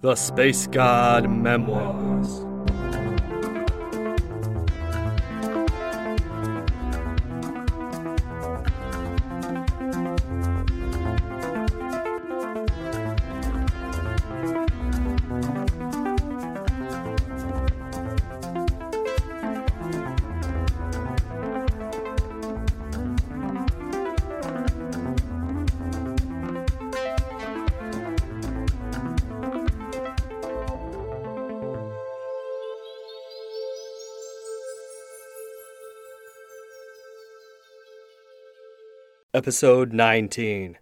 The Space God Memoirs. Episode 19.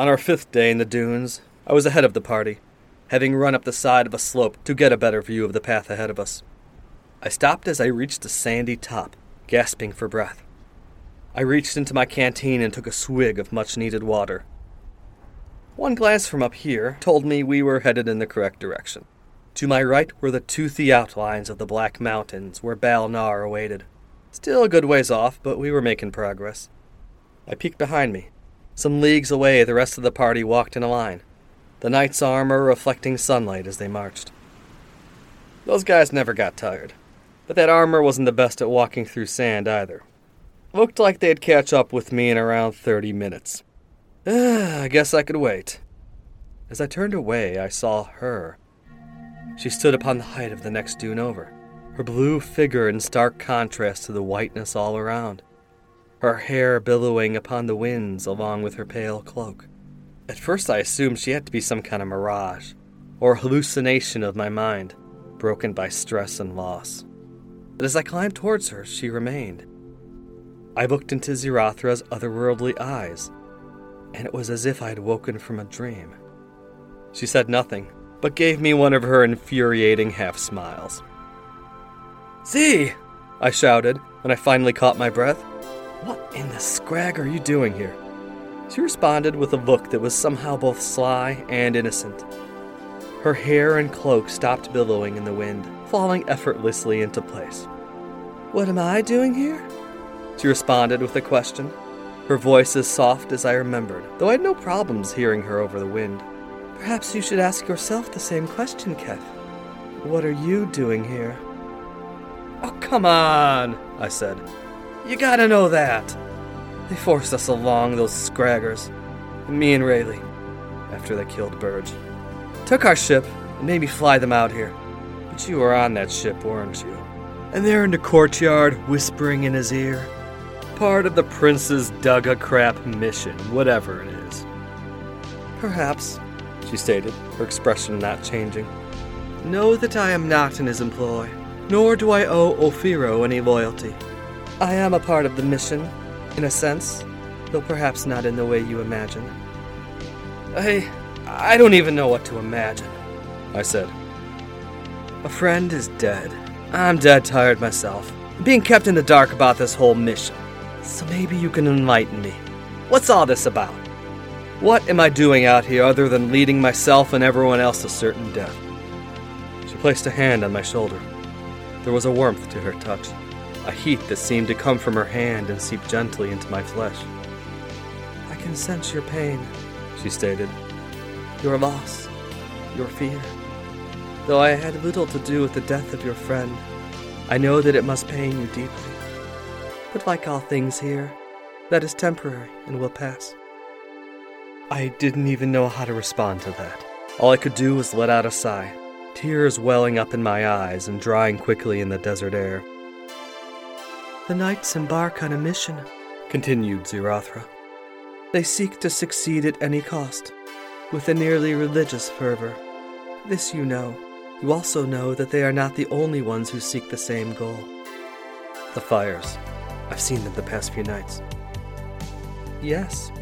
On our fifth day in the dunes, I was ahead of the party, having run up the side of a slope to get a better view of the path ahead of us. I stopped as I reached the sandy top, gasping for breath. I reached into my canteen and took a swig of much needed water. One glance from up here told me we were headed in the correct direction. To my right were the toothy outlines of the Black Mountains where Balnar awaited. Still a good ways off, but we were making progress. I peeked behind me. Some leagues away, the rest of the party walked in a line, the knight's armor reflecting sunlight as they marched. Those guys never got tired, but that armor wasn't the best at walking through sand either. Looked like they'd catch up with me in around 30 minutes. I guess I could wait. As I turned away, I saw her. She stood upon the height of the next dune over, her blue figure in stark contrast to the whiteness all around her hair billowing upon the winds along with her pale cloak. At first, I assumed she had to be some kind of mirage, or hallucination of my mind, broken by stress and loss. But as I climbed towards her, she remained. I looked into Zirathra's otherworldly eyes, and it was as if I had woken from a dream. She said nothing, but gave me one of her infuriating half smiles. See! I shouted when I finally caught my breath. What in the scrag are you doing here? She responded with a look that was somehow both sly and innocent. Her hair and cloak stopped billowing in the wind, falling effortlessly into place. What am I doing here? She responded with a question, her voice as soft as I remembered, though I had no problems hearing her over the wind. Perhaps you should ask yourself the same question, Keph. What are you doing here? Oh, come on, I said. You gotta know that. They forced us along, those scraggers. Me and Rayleigh, after they killed Burge. Took our ship and made me fly them out here. But you were on that ship, weren't you? And there in the courtyard, whispering in his ear. Part of the prince's dug a crap mission, whatever it is. Perhaps, she stated, her expression not changing. Know that I am not in his employ, nor do I owe Ophiro any loyalty. I am a part of the mission, in a sense, though perhaps not in the way you imagine. I. I don't even know what to imagine, I said. A friend is dead. I'm dead tired myself, being kept in the dark about this whole mission. So maybe you can enlighten me. What's all this about? What am I doing out here other than leading myself and everyone else to certain death? She placed a hand on my shoulder. There was a warmth to her touch a heat that seemed to come from her hand and seep gently into my flesh. I can sense your pain, she stated. Your loss, your fear. Though I had little to do with the death of your friend, I know that it must pain you deeply. But like all things here, that is temporary and will pass. I didn't even know how to respond to that. All I could do was let out a sigh, tears welling up in my eyes and drying quickly in the desert air. The knights embark on a mission, continued Zirathra. They seek to succeed at any cost, with a nearly religious fervor. This you know. You also know that they are not the only ones who seek the same goal. The fires. I've seen them the past few nights. Yes.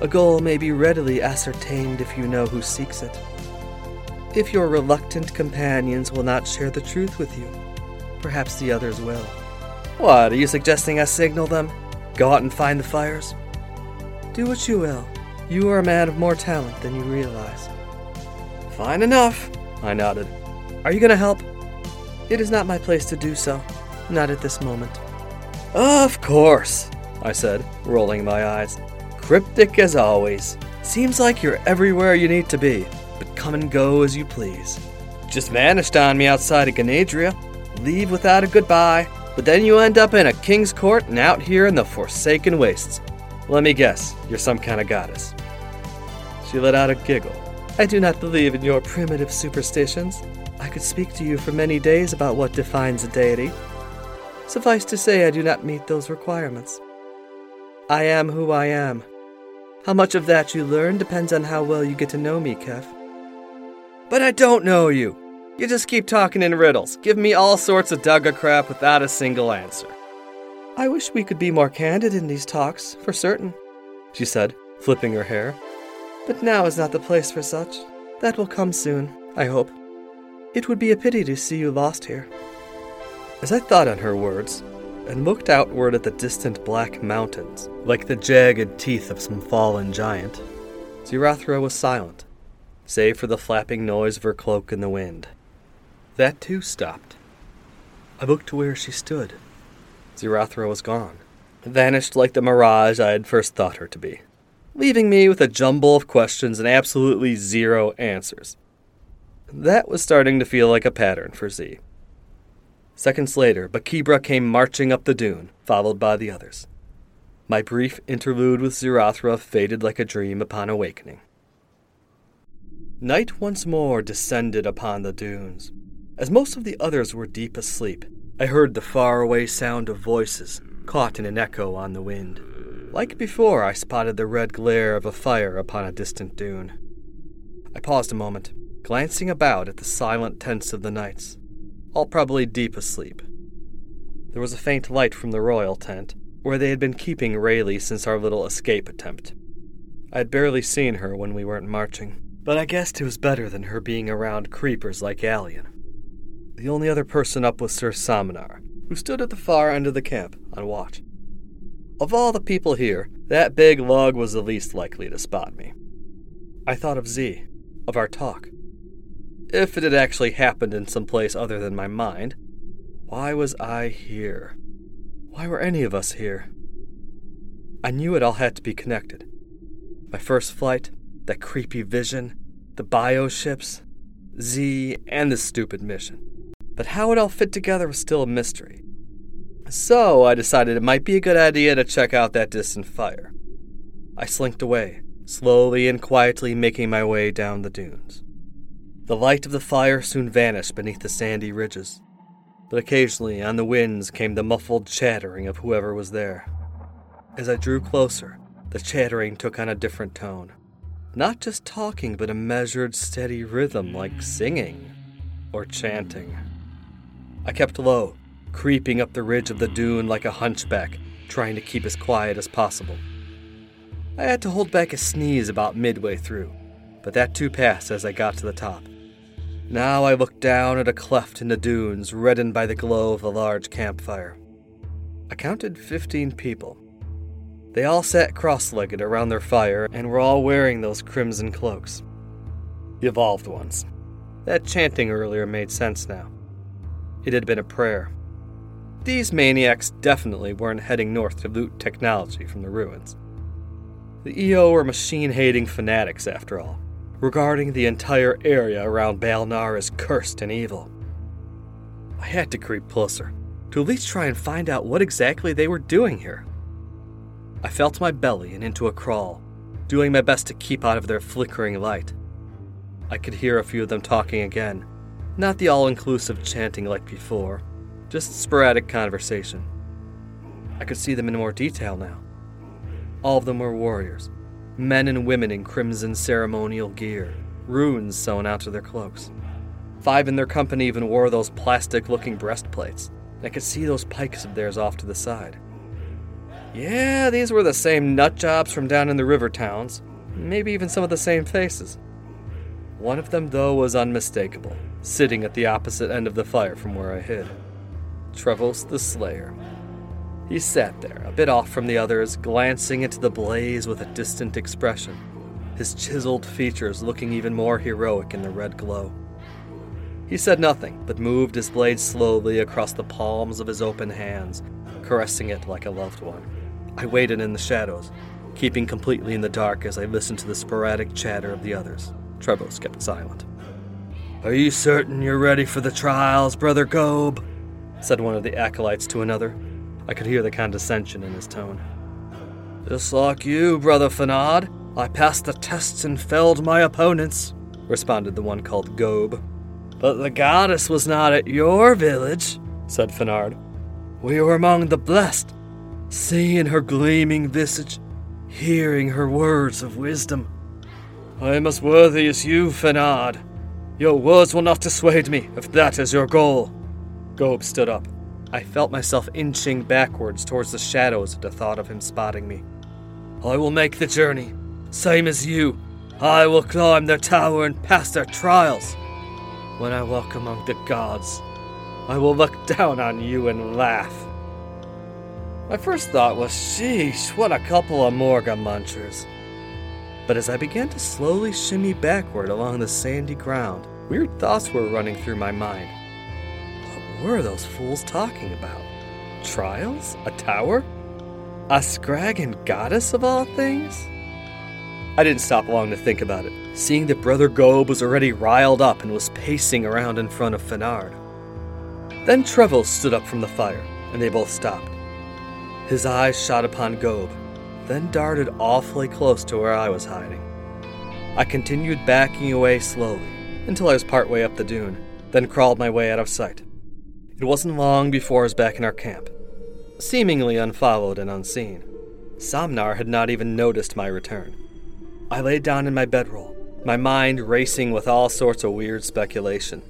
A goal may be readily ascertained if you know who seeks it. If your reluctant companions will not share the truth with you, perhaps the others will. What, are you suggesting I signal them? Go out and find the fires? Do what you will. You are a man of more talent than you realize. Fine enough, I nodded. Are you going to help? It is not my place to do so. Not at this moment. Of course, I said, rolling my eyes. Cryptic as always. Seems like you're everywhere you need to be. But come and go as you please. Just vanished on me outside of Ganadria, leave without a goodbye, but then you end up in a king's court and out here in the forsaken wastes. Let me guess, you're some kind of goddess. She let out a giggle. I do not believe in your primitive superstitions. I could speak to you for many days about what defines a deity. Suffice to say, I do not meet those requirements. I am who I am. How much of that you learn depends on how well you get to know me, Keph. But I don't know you. You just keep talking in riddles, give me all sorts of dugga crap without a single answer. I wish we could be more candid in these talks, for certain, she said, flipping her hair. But now is not the place for such. That will come soon, I hope. It would be a pity to see you lost here. As I thought on her words, and looked outward at the distant black mountains, like the jagged teeth of some fallen giant, Zirathra was silent, save for the flapping noise of her cloak in the wind. That too stopped. I looked to where she stood. Zirathra was gone, vanished like the mirage I had first thought her to be, leaving me with a jumble of questions and absolutely zero answers. That was starting to feel like a pattern for Z. Seconds later, Bakibra came marching up the dune, followed by the others. My brief interlude with Zirathra faded like a dream upon awakening. Night once more descended upon the dunes. As most of the others were deep asleep, I heard the faraway sound of voices, caught in an echo on the wind. Like before, I spotted the red glare of a fire upon a distant dune. I paused a moment, glancing about at the silent tents of the knights, all probably deep asleep. There was a faint light from the royal tent, where they had been keeping Rayleigh since our little escape attempt. I had barely seen her when we weren't marching, but I guessed it was better than her being around creepers like Allian. The only other person up was Sir Saminar, who stood at the far end of the camp on watch. Of all the people here, that big log was the least likely to spot me. I thought of Z, of our talk. If it had actually happened in some place other than my mind, why was I here? Why were any of us here? I knew it all had to be connected. My first flight, that creepy vision, the bioships, Z, and this stupid mission. But how it all fit together was still a mystery. So I decided it might be a good idea to check out that distant fire. I slinked away, slowly and quietly making my way down the dunes. The light of the fire soon vanished beneath the sandy ridges, but occasionally on the winds came the muffled chattering of whoever was there. As I drew closer, the chattering took on a different tone. Not just talking, but a measured, steady rhythm like singing or chanting. I kept low, creeping up the ridge of the dune like a hunchback, trying to keep as quiet as possible. I had to hold back a sneeze about midway through, but that too passed as I got to the top. Now I looked down at a cleft in the dunes, reddened by the glow of a large campfire. I counted fifteen people. They all sat cross legged around their fire and were all wearing those crimson cloaks. Evolved ones. That chanting earlier made sense now. It had been a prayer. These maniacs definitely weren't heading north to loot technology from the ruins. The EO were machine hating fanatics, after all regarding the entire area around Balnar as cursed and evil. I had to creep closer, to at least try and find out what exactly they were doing here. I felt my belly and into a crawl, doing my best to keep out of their flickering light. I could hear a few of them talking again, not the all inclusive chanting like before, just sporadic conversation. I could see them in more detail now. All of them were warriors, men and women in crimson ceremonial gear, runes sewn onto their cloaks. Five in their company even wore those plastic looking breastplates, and I could see those pikes of theirs off to the side. Yeah, these were the same nut jobs from down in the river towns, maybe even some of the same faces. One of them, though, was unmistakable, sitting at the opposite end of the fire from where I hid. Trevos the Slayer. He sat there, a bit off from the others, glancing into the blaze with a distant expression, his chiseled features looking even more heroic in the red glow. He said nothing, but moved his blade slowly across the palms of his open hands, caressing it like a loved one. I waited in the shadows, keeping completely in the dark as I listened to the sporadic chatter of the others. Trevos kept silent. Are you certain you're ready for the trials, Brother Gobe? said one of the acolytes to another. I could hear the condescension in his tone. Just like you, Brother Fenard. I passed the tests and felled my opponents, responded the one called Gobe. But the goddess was not at your village, said Fenard. We were among the blessed, seeing her gleaming visage, hearing her words of wisdom. I am as worthy as you, Fenard. Your words will not dissuade me, if that is your goal. Gobe stood up. I felt myself inching backwards towards the shadows at the thought of him spotting me. I will make the journey, same as you. I will climb their tower and pass their trials. When I walk among the gods, I will look down on you and laugh. My first thought was, sheesh, what a couple of Morga munchers. But as I began to slowly shimmy backward along the sandy ground, weird thoughts were running through my mind. What were those fools talking about? Trials? A tower? A Scraggin goddess of all things? I didn't stop long to think about it, seeing that Brother Gobe was already riled up and was pacing around in front of Fenard. Then Trevos stood up from the fire, and they both stopped. His eyes shot upon Gobe, then darted awfully close to where I was hiding. I continued backing away slowly until I was partway up the dune, then crawled my way out of sight. It wasn't long before I was back in our camp, seemingly unfollowed and unseen. Somnar had not even noticed my return. I lay down in my bedroll, my mind racing with all sorts of weird speculation.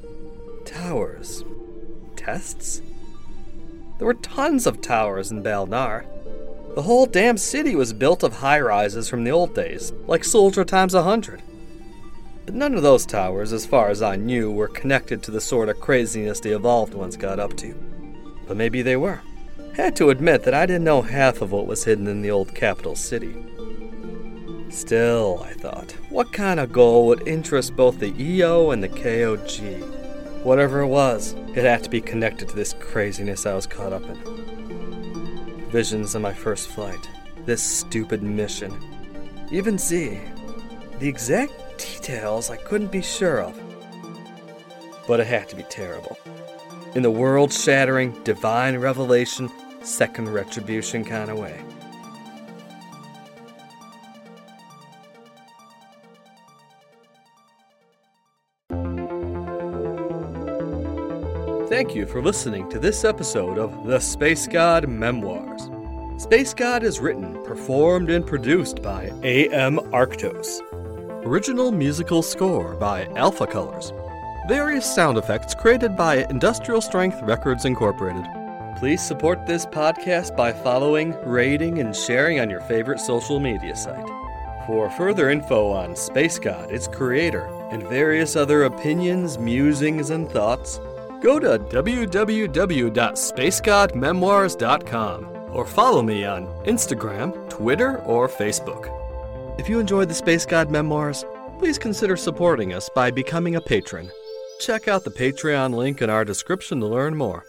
Towers. Tests? There were tons of towers in Balnar. The whole damn city was built of high rises from the old days, like Soldier times a hundred. But none of those towers, as far as I knew, were connected to the sort of craziness the evolved ones got up to. But maybe they were. Had to admit that I didn't know half of what was hidden in the old capital city. Still, I thought, what kind of goal would interest both the EO and the KOG? Whatever it was, it had to be connected to this craziness I was caught up in. Visions of my first flight, this stupid mission, even Z. The exact details I couldn't be sure of. But it had to be terrible. In the world shattering, divine revelation, second retribution kind of way. Thank you for listening to this episode of The Space God Memoirs. Space God is written, performed, and produced by A.M. Arktos. Original musical score by Alphacolors. Various sound effects created by Industrial Strength Records Incorporated. Please support this podcast by following, rating, and sharing on your favorite social media site. For further info on Space God, its creator, and various other opinions, musings, and thoughts, go to www.spacegodmemoirs.com or follow me on Instagram, Twitter, or Facebook. If you enjoyed the Space God Memoirs, please consider supporting us by becoming a patron. Check out the Patreon link in our description to learn more.